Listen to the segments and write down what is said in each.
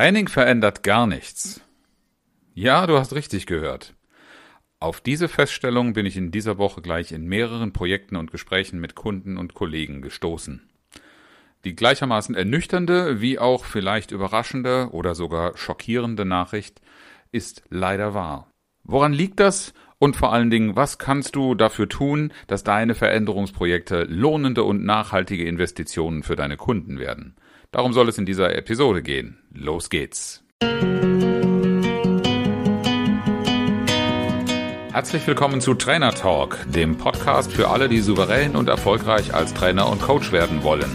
Training verändert gar nichts. Ja, du hast richtig gehört. Auf diese Feststellung bin ich in dieser Woche gleich in mehreren Projekten und Gesprächen mit Kunden und Kollegen gestoßen. Die gleichermaßen ernüchternde wie auch vielleicht überraschende oder sogar schockierende Nachricht ist leider wahr. Woran liegt das? Und vor allen Dingen, was kannst du dafür tun, dass deine Veränderungsprojekte lohnende und nachhaltige Investitionen für deine Kunden werden? Darum soll es in dieser Episode gehen. Los geht's. Herzlich willkommen zu Trainer Talk, dem Podcast für alle, die souverän und erfolgreich als Trainer und Coach werden wollen.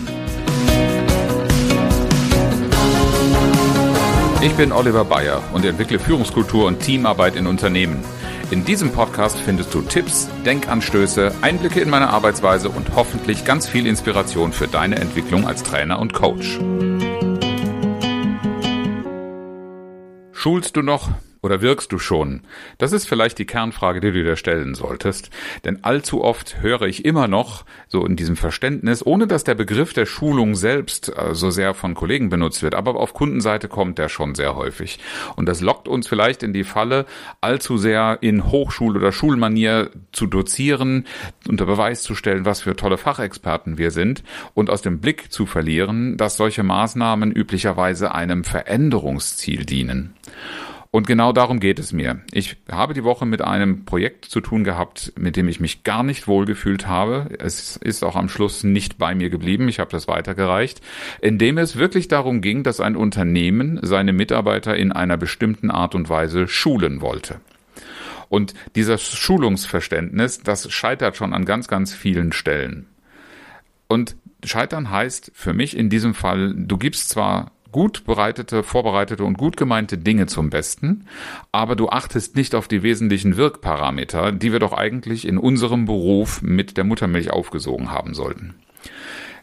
Ich bin Oliver Bayer und entwickle Führungskultur und Teamarbeit in Unternehmen. In diesem Podcast findest du Tipps, Denkanstöße, Einblicke in meine Arbeitsweise und hoffentlich ganz viel Inspiration für deine Entwicklung als Trainer und Coach. Schulst du noch? Oder wirkst du schon? Das ist vielleicht die Kernfrage, die du dir stellen solltest. Denn allzu oft höre ich immer noch, so in diesem Verständnis, ohne dass der Begriff der Schulung selbst äh, so sehr von Kollegen benutzt wird, aber auf Kundenseite kommt der schon sehr häufig. Und das lockt uns vielleicht in die Falle, allzu sehr in Hochschul- oder Schulmanier zu dozieren, unter Beweis zu stellen, was für tolle Fachexperten wir sind und aus dem Blick zu verlieren, dass solche Maßnahmen üblicherweise einem Veränderungsziel dienen. Und genau darum geht es mir. Ich habe die Woche mit einem Projekt zu tun gehabt, mit dem ich mich gar nicht wohlgefühlt habe. Es ist auch am Schluss nicht bei mir geblieben. Ich habe das weitergereicht, indem es wirklich darum ging, dass ein Unternehmen seine Mitarbeiter in einer bestimmten Art und Weise schulen wollte. Und dieses Schulungsverständnis, das scheitert schon an ganz, ganz vielen Stellen. Und Scheitern heißt für mich in diesem Fall, du gibst zwar gut bereitete, vorbereitete und gut gemeinte Dinge zum Besten, aber du achtest nicht auf die wesentlichen Wirkparameter, die wir doch eigentlich in unserem Beruf mit der Muttermilch aufgesogen haben sollten.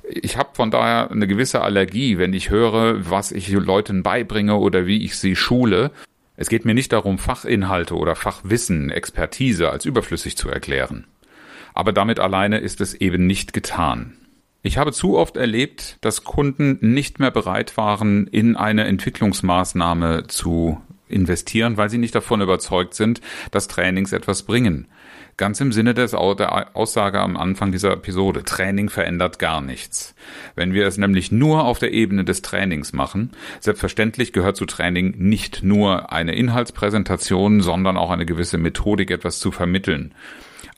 Ich habe von daher eine gewisse Allergie, wenn ich höre, was ich Leuten beibringe oder wie ich sie schule. Es geht mir nicht darum, Fachinhalte oder Fachwissen, Expertise als überflüssig zu erklären. Aber damit alleine ist es eben nicht getan. Ich habe zu oft erlebt, dass Kunden nicht mehr bereit waren, in eine Entwicklungsmaßnahme zu investieren, weil sie nicht davon überzeugt sind, dass Trainings etwas bringen. Ganz im Sinne des, der Aussage am Anfang dieser Episode. Training verändert gar nichts. Wenn wir es nämlich nur auf der Ebene des Trainings machen, selbstverständlich gehört zu Training nicht nur eine Inhaltspräsentation, sondern auch eine gewisse Methodik, etwas zu vermitteln.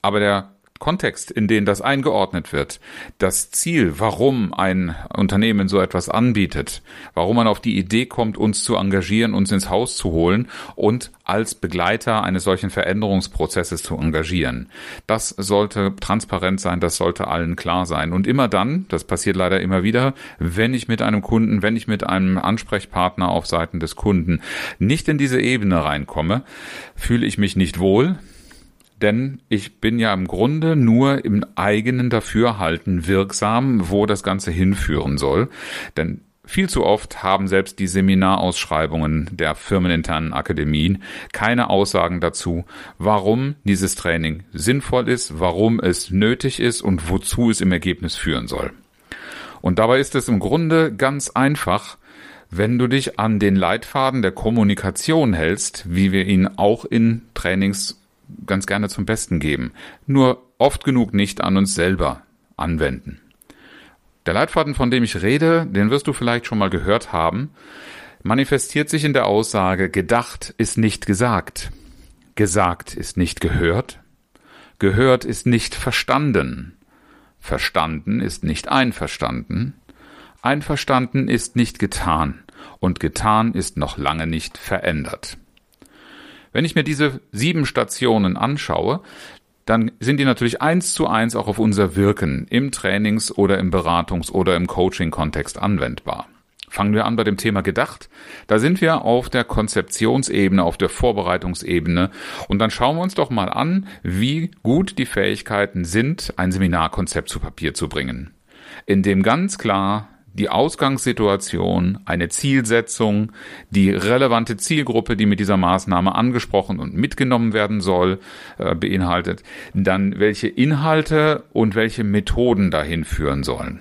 Aber der Kontext, in den das eingeordnet wird, das Ziel, warum ein Unternehmen so etwas anbietet, warum man auf die Idee kommt, uns zu engagieren, uns ins Haus zu holen und als Begleiter eines solchen Veränderungsprozesses zu engagieren. Das sollte transparent sein, das sollte allen klar sein. Und immer dann, das passiert leider immer wieder, wenn ich mit einem Kunden, wenn ich mit einem Ansprechpartner auf Seiten des Kunden nicht in diese Ebene reinkomme, fühle ich mich nicht wohl, denn ich bin ja im Grunde nur im eigenen Dafürhalten wirksam, wo das Ganze hinführen soll. Denn viel zu oft haben selbst die Seminarausschreibungen der firmeninternen Akademien keine Aussagen dazu, warum dieses Training sinnvoll ist, warum es nötig ist und wozu es im Ergebnis führen soll. Und dabei ist es im Grunde ganz einfach, wenn du dich an den Leitfaden der Kommunikation hältst, wie wir ihn auch in Trainings ganz gerne zum Besten geben, nur oft genug nicht an uns selber anwenden. Der Leitfaden, von dem ich rede, den wirst du vielleicht schon mal gehört haben, manifestiert sich in der Aussage, gedacht ist nicht gesagt, gesagt ist nicht gehört, gehört ist nicht verstanden, verstanden ist nicht einverstanden, einverstanden ist nicht getan. Und getan ist noch lange nicht verändert. Wenn ich mir diese sieben Stationen anschaue, dann sind die natürlich eins zu eins auch auf unser Wirken im Trainings- oder im Beratungs- oder im Coaching-Kontext anwendbar. Fangen wir an bei dem Thema gedacht. Da sind wir auf der Konzeptionsebene, auf der Vorbereitungsebene. Und dann schauen wir uns doch mal an, wie gut die Fähigkeiten sind, ein Seminarkonzept zu Papier zu bringen. In dem ganz klar die Ausgangssituation, eine Zielsetzung, die relevante Zielgruppe, die mit dieser Maßnahme angesprochen und mitgenommen werden soll, äh, beinhaltet, dann welche Inhalte und welche Methoden dahin führen sollen.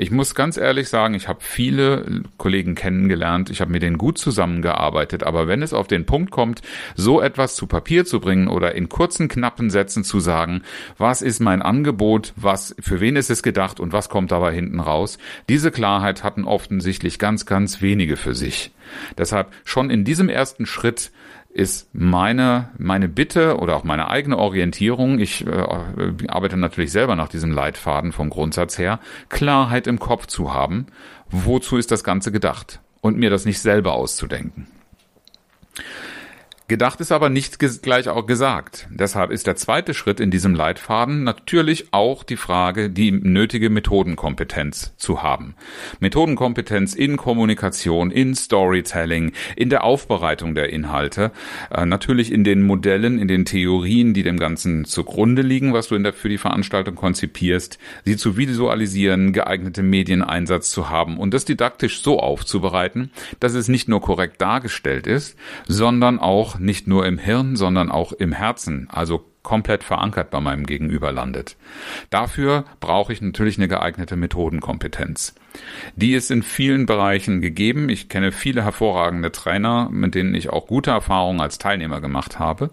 Ich muss ganz ehrlich sagen, ich habe viele Kollegen kennengelernt, ich habe mit denen gut zusammengearbeitet, aber wenn es auf den Punkt kommt, so etwas zu Papier zu bringen oder in kurzen, knappen Sätzen zu sagen, was ist mein Angebot, was, für wen ist es gedacht und was kommt dabei hinten raus, diese Klarheit hatten offensichtlich ganz, ganz wenige für sich. Deshalb schon in diesem ersten Schritt ist meine, meine Bitte oder auch meine eigene Orientierung, ich äh, arbeite natürlich selber nach diesem Leitfaden vom Grundsatz her, Klarheit im Kopf zu haben, wozu ist das Ganze gedacht? Und mir das nicht selber auszudenken. Gedacht ist aber nicht gleich auch gesagt. Deshalb ist der zweite Schritt in diesem Leitfaden natürlich auch die Frage, die nötige Methodenkompetenz zu haben. Methodenkompetenz in Kommunikation, in Storytelling, in der Aufbereitung der Inhalte, äh, natürlich in den Modellen, in den Theorien, die dem Ganzen zugrunde liegen, was du in der, für die Veranstaltung konzipierst, sie zu visualisieren, geeignete Medieneinsatz zu haben und das didaktisch so aufzubereiten, dass es nicht nur korrekt dargestellt ist, sondern auch nicht nur im Hirn, sondern auch im Herzen, also komplett verankert bei meinem Gegenüber landet. Dafür brauche ich natürlich eine geeignete Methodenkompetenz. Die ist in vielen Bereichen gegeben. Ich kenne viele hervorragende Trainer, mit denen ich auch gute Erfahrungen als Teilnehmer gemacht habe.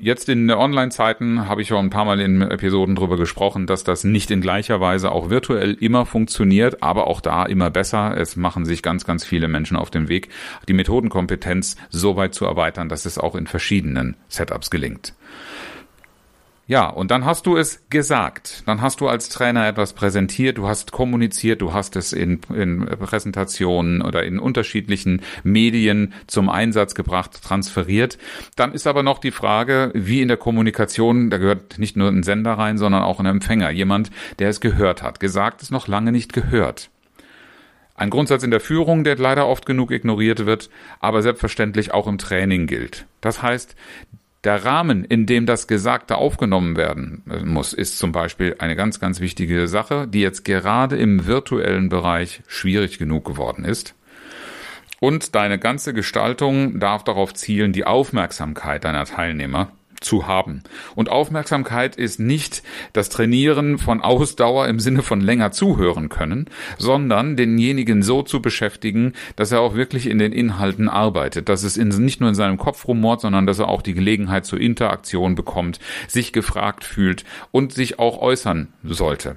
Jetzt in Online-Zeiten habe ich auch ein paar Mal in Episoden drüber gesprochen, dass das nicht in gleicher Weise auch virtuell immer funktioniert, aber auch da immer besser. Es machen sich ganz, ganz viele Menschen auf dem Weg, die Methodenkompetenz so weit zu erweitern, dass es auch in verschiedenen Setups gelingt. Ja, und dann hast du es gesagt. Dann hast du als Trainer etwas präsentiert, du hast kommuniziert, du hast es in, in Präsentationen oder in unterschiedlichen Medien zum Einsatz gebracht, transferiert. Dann ist aber noch die Frage, wie in der Kommunikation, da gehört nicht nur ein Sender rein, sondern auch ein Empfänger, jemand, der es gehört hat. Gesagt ist noch lange nicht gehört. Ein Grundsatz in der Führung, der leider oft genug ignoriert wird, aber selbstverständlich auch im Training gilt. Das heißt, der Rahmen, in dem das Gesagte aufgenommen werden muss, ist zum Beispiel eine ganz, ganz wichtige Sache, die jetzt gerade im virtuellen Bereich schwierig genug geworden ist. Und deine ganze Gestaltung darf darauf zielen, die Aufmerksamkeit deiner Teilnehmer zu haben. Und Aufmerksamkeit ist nicht das Trainieren von Ausdauer im Sinne von länger zuhören können, sondern denjenigen so zu beschäftigen, dass er auch wirklich in den Inhalten arbeitet, dass es in, nicht nur in seinem Kopf rumort, sondern dass er auch die Gelegenheit zur Interaktion bekommt, sich gefragt fühlt und sich auch äußern sollte.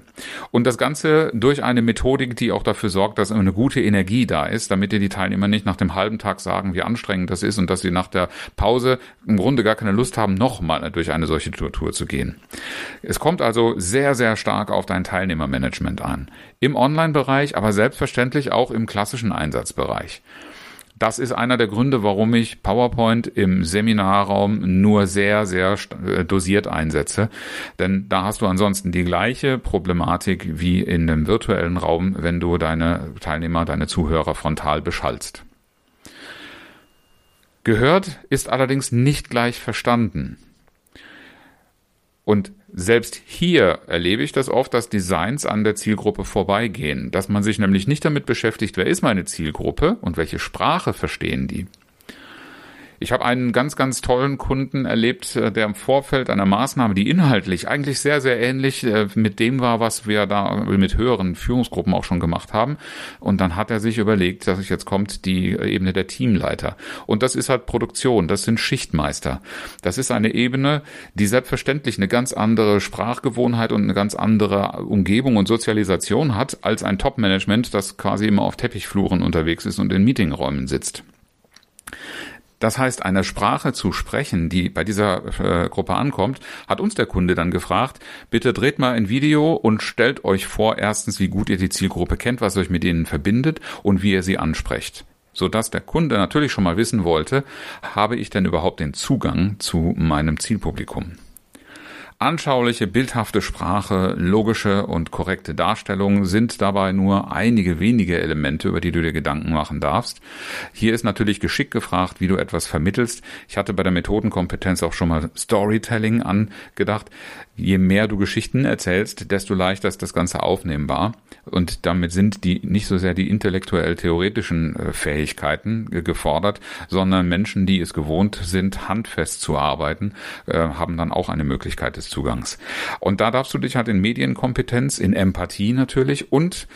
Und das Ganze durch eine Methodik, die auch dafür sorgt, dass eine gute Energie da ist, damit dir die Teilnehmer nicht nach dem halben Tag sagen, wie anstrengend das ist und dass sie nach der Pause im Grunde gar keine Lust haben, noch nochmal durch eine solche Tour zu gehen. Es kommt also sehr, sehr stark auf dein Teilnehmermanagement an. Im Online-Bereich, aber selbstverständlich auch im klassischen Einsatzbereich. Das ist einer der Gründe, warum ich PowerPoint im Seminarraum nur sehr, sehr äh, dosiert einsetze. Denn da hast du ansonsten die gleiche Problematik wie in dem virtuellen Raum, wenn du deine Teilnehmer, deine Zuhörer frontal beschallst. Gehört ist allerdings nicht gleich verstanden. Und selbst hier erlebe ich das oft, dass Designs an der Zielgruppe vorbeigehen, dass man sich nämlich nicht damit beschäftigt, wer ist meine Zielgruppe und welche Sprache verstehen die. Ich habe einen ganz, ganz tollen Kunden erlebt, äh, der im Vorfeld einer Maßnahme, die inhaltlich eigentlich sehr, sehr ähnlich äh, mit dem war, was wir da mit höheren Führungsgruppen auch schon gemacht haben. Und dann hat er sich überlegt, dass jetzt kommt die Ebene der Teamleiter. Und das ist halt Produktion, das sind Schichtmeister. Das ist eine Ebene, die selbstverständlich eine ganz andere Sprachgewohnheit und eine ganz andere Umgebung und Sozialisation hat als ein Top-Management, das quasi immer auf Teppichfluren unterwegs ist und in Meetingräumen sitzt. Das heißt, eine Sprache zu sprechen, die bei dieser äh, Gruppe ankommt, hat uns der Kunde dann gefragt, bitte dreht mal ein Video und stellt euch vor, erstens, wie gut ihr die Zielgruppe kennt, was euch mit ihnen verbindet und wie ihr sie ansprecht sodass der Kunde natürlich schon mal wissen wollte, habe ich denn überhaupt den Zugang zu meinem Zielpublikum? Anschauliche, bildhafte Sprache, logische und korrekte Darstellung sind dabei nur einige wenige Elemente, über die du dir Gedanken machen darfst. Hier ist natürlich Geschick gefragt, wie du etwas vermittelst. Ich hatte bei der Methodenkompetenz auch schon mal Storytelling angedacht. Je mehr du Geschichten erzählst, desto leichter ist das Ganze aufnehmbar. Und damit sind die nicht so sehr die intellektuell theoretischen äh, Fähigkeiten gefordert, sondern Menschen, die es gewohnt sind, handfest zu arbeiten, äh, haben dann auch eine Möglichkeit, es Durchzugangs. Und da darfst du dich halt in Medienkompetenz, in Empathie natürlich und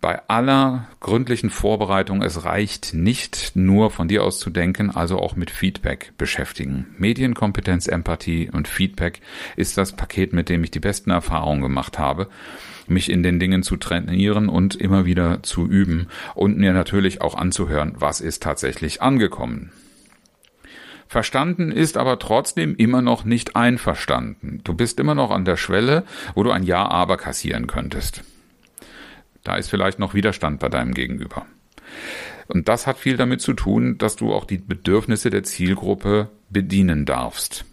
bei aller gründlichen Vorbereitung, es reicht nicht nur von dir aus zu denken, also auch mit Feedback beschäftigen. Medienkompetenz, Empathie und Feedback ist das Paket, mit dem ich die besten Erfahrungen gemacht habe mich in den Dingen zu trainieren und immer wieder zu üben und mir natürlich auch anzuhören, was ist tatsächlich angekommen. Verstanden ist aber trotzdem immer noch nicht einverstanden. Du bist immer noch an der Schwelle, wo du ein Ja aber kassieren könntest. Da ist vielleicht noch Widerstand bei deinem Gegenüber. Und das hat viel damit zu tun, dass du auch die Bedürfnisse der Zielgruppe bedienen darfst.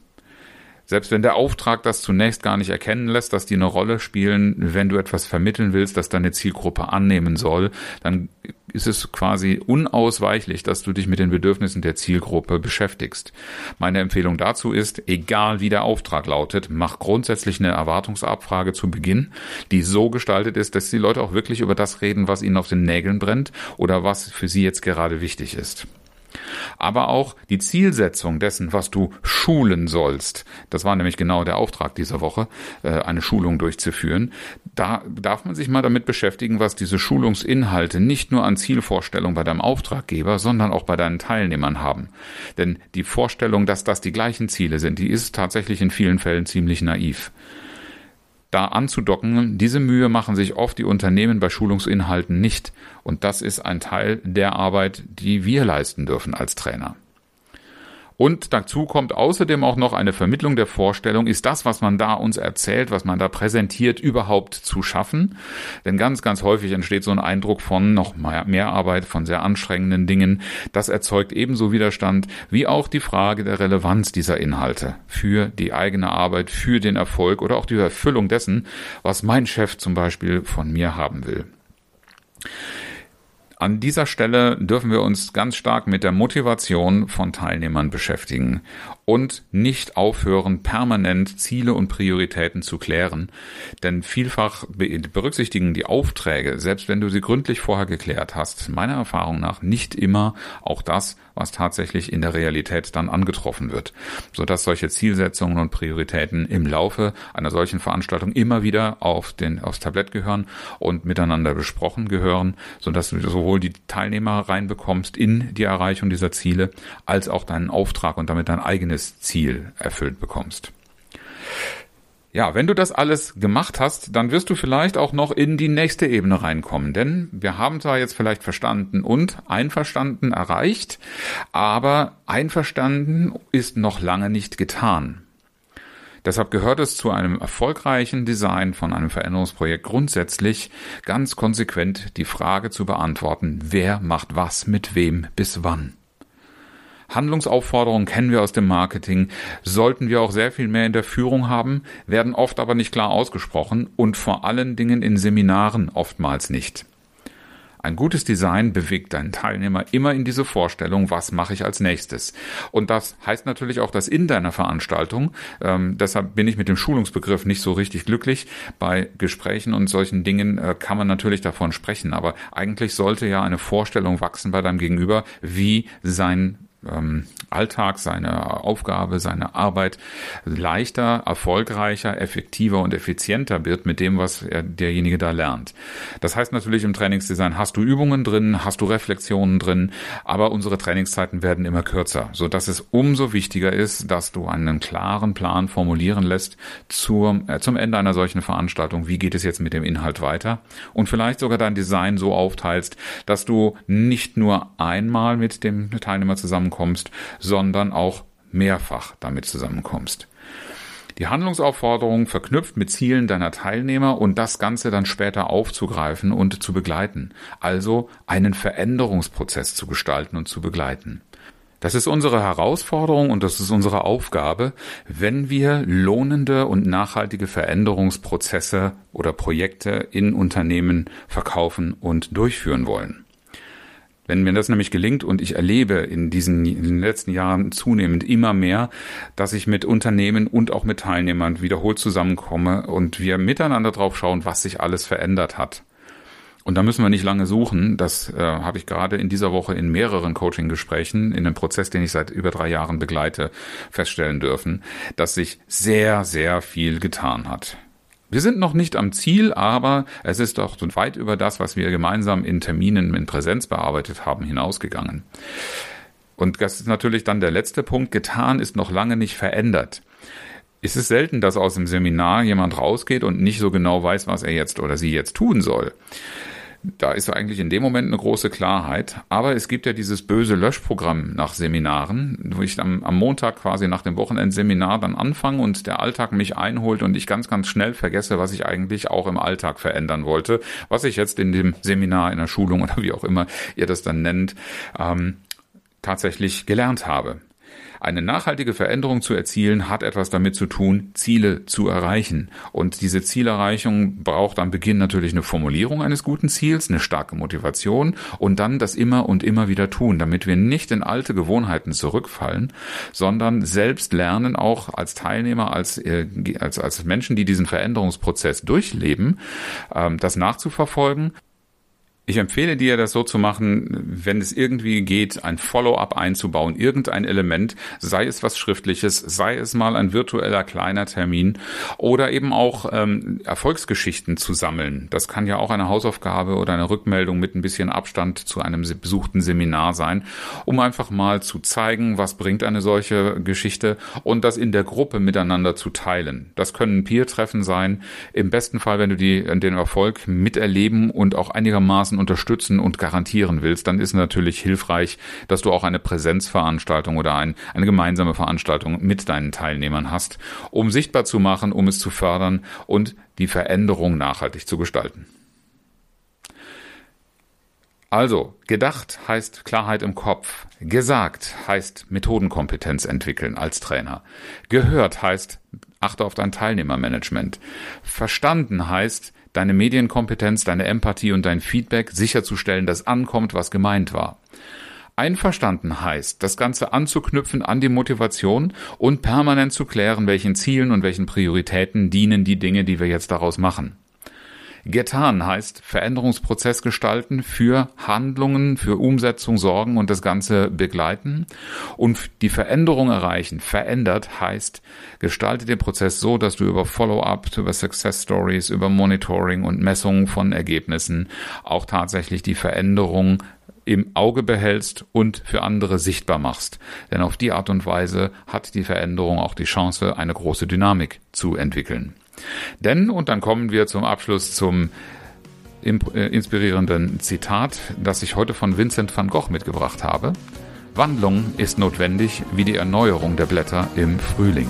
Selbst wenn der Auftrag das zunächst gar nicht erkennen lässt, dass die eine Rolle spielen, wenn du etwas vermitteln willst, das deine Zielgruppe annehmen soll, dann ist es quasi unausweichlich, dass du dich mit den Bedürfnissen der Zielgruppe beschäftigst. Meine Empfehlung dazu ist, egal wie der Auftrag lautet, mach grundsätzlich eine Erwartungsabfrage zu Beginn, die so gestaltet ist, dass die Leute auch wirklich über das reden, was ihnen auf den Nägeln brennt oder was für sie jetzt gerade wichtig ist aber auch die Zielsetzung dessen, was du schulen sollst. Das war nämlich genau der Auftrag dieser Woche, äh, eine Schulung durchzuführen. Da darf man sich mal damit beschäftigen, was diese Schulungsinhalte nicht nur an Zielvorstellung bei deinem Auftraggeber, sondern auch bei deinen Teilnehmern haben. Denn die Vorstellung, dass das die gleichen Ziele sind, die ist tatsächlich in vielen Fällen ziemlich naiv da anzudocken. Diese Mühe machen sich oft die Unternehmen bei Schulungsinhalten nicht. Und das ist ein Teil der Arbeit, die wir leisten dürfen als Trainer. Und dazu kommt außerdem auch noch eine Vermittlung der Vorstellung, ist das, was man da uns erzählt, was man da präsentiert, überhaupt zu schaffen? Denn ganz, ganz häufig entsteht so ein Eindruck von noch mehr Arbeit, von sehr anstrengenden Dingen. Das erzeugt ebenso Widerstand wie auch die Frage der Relevanz dieser Inhalte für die eigene Arbeit, für den Erfolg oder auch die Erfüllung dessen, was mein Chef zum Beispiel von mir haben will. An dieser Stelle dürfen wir uns ganz stark mit der Motivation von Teilnehmern beschäftigen und nicht aufhören, permanent Ziele und Prioritäten zu klären. Denn vielfach berücksichtigen die Aufträge, selbst wenn du sie gründlich vorher geklärt hast, meiner Erfahrung nach nicht immer auch das, was tatsächlich in der Realität dann angetroffen wird, sodass solche Zielsetzungen und Prioritäten im Laufe einer solchen Veranstaltung immer wieder auf den, aufs Tablett gehören und miteinander besprochen gehören, sodass du sowohl die Teilnehmer reinbekommst in die Erreichung dieser Ziele, als auch deinen Auftrag und damit dein eigenes Ziel erfüllt bekommst. Ja, wenn du das alles gemacht hast, dann wirst du vielleicht auch noch in die nächste Ebene reinkommen. Denn wir haben zwar jetzt vielleicht verstanden und einverstanden erreicht, aber einverstanden ist noch lange nicht getan. Deshalb gehört es zu einem erfolgreichen Design von einem Veränderungsprojekt grundsätzlich ganz konsequent die Frage zu beantworten, wer macht was mit wem bis wann. Handlungsaufforderungen kennen wir aus dem Marketing, sollten wir auch sehr viel mehr in der Führung haben, werden oft aber nicht klar ausgesprochen und vor allen Dingen in Seminaren oftmals nicht. Ein gutes Design bewegt deinen Teilnehmer immer in diese Vorstellung, was mache ich als nächstes. Und das heißt natürlich auch, dass in deiner Veranstaltung, ähm, deshalb bin ich mit dem Schulungsbegriff nicht so richtig glücklich, bei Gesprächen und solchen Dingen äh, kann man natürlich davon sprechen, aber eigentlich sollte ja eine Vorstellung wachsen bei deinem Gegenüber, wie sein ähm, Alltag, seine Aufgabe, seine Arbeit leichter, erfolgreicher, effektiver und effizienter wird mit dem, was er, derjenige da lernt. Das heißt natürlich im Trainingsdesign hast du Übungen drin, hast du Reflexionen drin, aber unsere Trainingszeiten werden immer kürzer, so dass es umso wichtiger ist, dass du einen klaren Plan formulieren lässt zur, äh, zum Ende einer solchen Veranstaltung. Wie geht es jetzt mit dem Inhalt weiter? Und vielleicht sogar dein Design so aufteilst, dass du nicht nur einmal mit dem Teilnehmer zusammen zusammenkommst, sondern auch mehrfach damit zusammenkommst. Die Handlungsaufforderung verknüpft mit Zielen deiner Teilnehmer und das Ganze dann später aufzugreifen und zu begleiten. Also einen Veränderungsprozess zu gestalten und zu begleiten. Das ist unsere Herausforderung und das ist unsere Aufgabe, wenn wir lohnende und nachhaltige Veränderungsprozesse oder Projekte in Unternehmen verkaufen und durchführen wollen. Wenn mir das nämlich gelingt und ich erlebe in diesen in den letzten Jahren zunehmend immer mehr, dass ich mit Unternehmen und auch mit Teilnehmern wiederholt zusammenkomme und wir miteinander drauf schauen, was sich alles verändert hat Und da müssen wir nicht lange suchen. Das äh, habe ich gerade in dieser Woche in mehreren Coaching-Gesprächen, in einem Prozess, den ich seit über drei Jahren begleite, feststellen dürfen, dass sich sehr, sehr viel getan hat. Wir sind noch nicht am Ziel, aber es ist doch weit über das, was wir gemeinsam in Terminen in Präsenz bearbeitet haben, hinausgegangen. Und das ist natürlich dann der letzte Punkt. Getan ist noch lange nicht verändert. Es ist selten, dass aus dem Seminar jemand rausgeht und nicht so genau weiß, was er jetzt oder sie jetzt tun soll. Da ist eigentlich in dem Moment eine große Klarheit. Aber es gibt ja dieses böse Löschprogramm nach Seminaren, wo ich am, am Montag quasi nach dem Wochenendseminar dann anfange und der Alltag mich einholt und ich ganz, ganz schnell vergesse, was ich eigentlich auch im Alltag verändern wollte, was ich jetzt in dem Seminar, in der Schulung oder wie auch immer ihr das dann nennt, ähm, tatsächlich gelernt habe. Eine nachhaltige Veränderung zu erzielen hat etwas damit zu tun, Ziele zu erreichen. Und diese Zielerreichung braucht am Beginn natürlich eine Formulierung eines guten Ziels, eine starke Motivation und dann das immer und immer wieder tun, damit wir nicht in alte Gewohnheiten zurückfallen, sondern selbst lernen, auch als Teilnehmer, als, äh, als, als Menschen, die diesen Veränderungsprozess durchleben, ähm, das nachzuverfolgen ich empfehle dir, das so zu machen, wenn es irgendwie geht, ein Follow-up einzubauen, irgendein Element, sei es was Schriftliches, sei es mal ein virtueller kleiner Termin oder eben auch ähm, Erfolgsgeschichten zu sammeln. Das kann ja auch eine Hausaufgabe oder eine Rückmeldung mit ein bisschen Abstand zu einem besuchten Seminar sein, um einfach mal zu zeigen, was bringt eine solche Geschichte und das in der Gruppe miteinander zu teilen. Das können Peer-Treffen sein. Im besten Fall, wenn du die, den Erfolg miterleben und auch einigermaßen unterstützen und garantieren willst, dann ist natürlich hilfreich, dass du auch eine Präsenzveranstaltung oder ein, eine gemeinsame Veranstaltung mit deinen Teilnehmern hast, um sichtbar zu machen, um es zu fördern und die Veränderung nachhaltig zu gestalten. Also, gedacht heißt Klarheit im Kopf. Gesagt heißt Methodenkompetenz entwickeln als Trainer. Gehört heißt achte auf dein Teilnehmermanagement. Verstanden heißt deine Medienkompetenz, deine Empathie und dein Feedback sicherzustellen, dass ankommt, was gemeint war. Einverstanden heißt, das Ganze anzuknüpfen an die Motivation und permanent zu klären, welchen Zielen und welchen Prioritäten dienen die Dinge, die wir jetzt daraus machen. Getan heißt Veränderungsprozess gestalten, für Handlungen, für Umsetzung sorgen und das Ganze begleiten. Und die Veränderung erreichen, verändert heißt, gestalte den Prozess so, dass du über Follow-up, über Success Stories, über Monitoring und Messungen von Ergebnissen auch tatsächlich die Veränderung im Auge behältst und für andere sichtbar machst. Denn auf die Art und Weise hat die Veränderung auch die Chance, eine große Dynamik zu entwickeln. Denn, und dann kommen wir zum Abschluss zum äh, inspirierenden Zitat, das ich heute von Vincent van Gogh mitgebracht habe. Wandlung ist notwendig wie die Erneuerung der Blätter im Frühling.